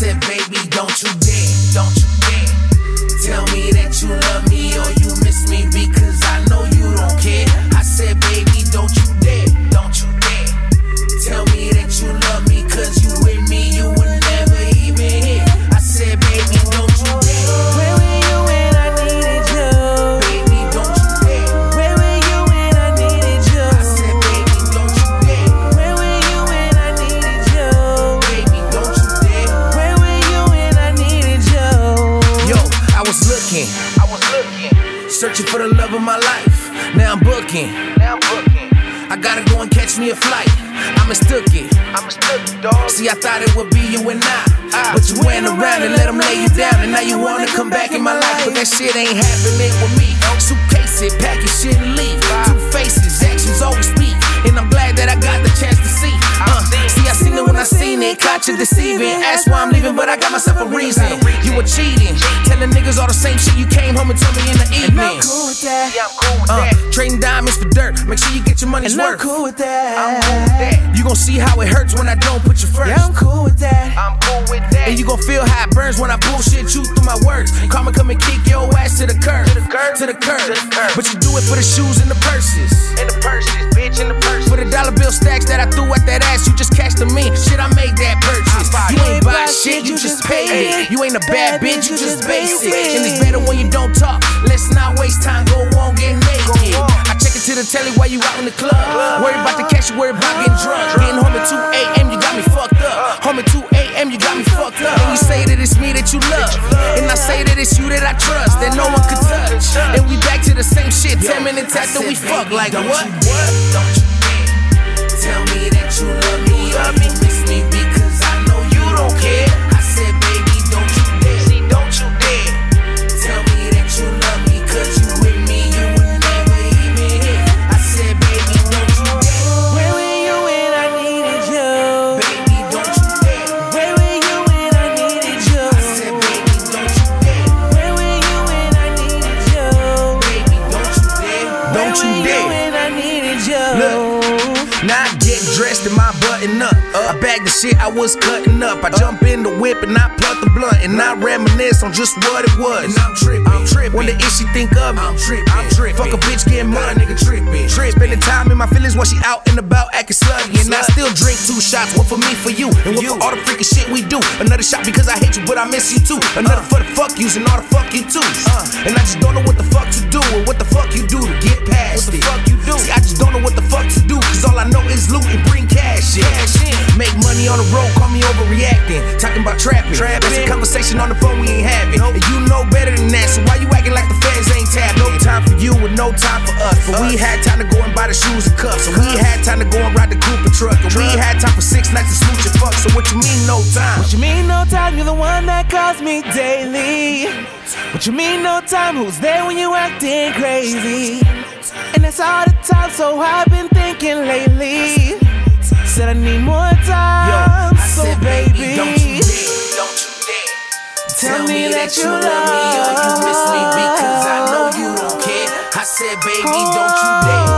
said, baby, don't you dare, don't you searching for the love of my life. Now I'm booking, now I'm booking. I gotta go and catch me a flight. I mistook it, I mistook it, dog. See, I thought it would be you and I, but you went around and let them lay you down, and now you wanna come back in my life, but that shit ain't happening with me. Suitcase it, pack your shit and leave. Two faces, actions always speak, and I'm glad that I got the chance to see. Uh, see, I seen it when I seen it, caught you deceiving. Ask why I'm leaving, but I got myself a reason. You were cheating, telling niggas all the same shit you came home and told me in the evening. And I'm cool with that. Yeah, I'm cool with Uh, that. Trading diamonds for dirt, make sure you get your money's And I'm cool with that. I'm cool with that. You gon' see how it hurts when I don't put you first. Yeah, I'm cool with that. I'm cool with that. And you gon' feel how it burns when I bullshit you through my words. Karma come and kick your ass to the curb. To the curb. To the curb. But you do it for the shoes and the purses. And the purses, bitch, and the purses. For the dollar bill stacks that I threw at that ass, you just cashed them in. Shit, I made that purchase. You ain't a bad bitch, you just basic. And it's better when you don't talk. Let's not waste time, go on, get naked. I check it to the telly while you out in the club. Worry about the cash, you worry about getting drunk. Getting home at 2 a.m., you got me fucked up. Home at 2 a.m., you got me fucked up. And you say that it's me that you love. And I say that it's you that I trust, that no one could touch. And we back to the same shit 10 minutes after we fuck. Like what? Don't were you I? Now I get dressed in my button up. I bag the shit I was cutting up. I jump in the whip and I plug the blunt and I reminisce on just what it was. And I'm tripping. I'm tripping. Wonder if she think of me. I'm tripping. I'm tripping. Fuck a bitch getting money. nigga tripping. Trip. Spending time in my feelings while she out and about acting slutty. And I still drink two shots. One for me, for you. And one for all the freaking shit we do. Another shot because I hate you, but I miss you too. Another uh. for the fuck yous and all the fuck you too. Uh. And I just don't know what the fuck to do or what the fuck you do to get you do? See, I just don't know what the fuck to do. Cause all I know is loot and bring cash in. Make money on the road, call me overreacting. Talking about trapping. That's a conversation on the phone we ain't having. And you know better than that, so why you acting like the feds ain't tapping? No time for you and no time for us. But we had time to go and buy the shoes and cuffs. And we had time to go and ride the Cooper truck. And we had time for six nights to smooch and fuck. So what you mean no time? What you mean no time? You're the one that calls me daily. What you mean no time? Who's there when you acting crazy? It's all the time, so I've been thinking lately. Said I need more time, I so said, baby, don't you dare, don't you dare. tell me that you love me or you miss me because I know you don't care. I said, baby, don't you dare.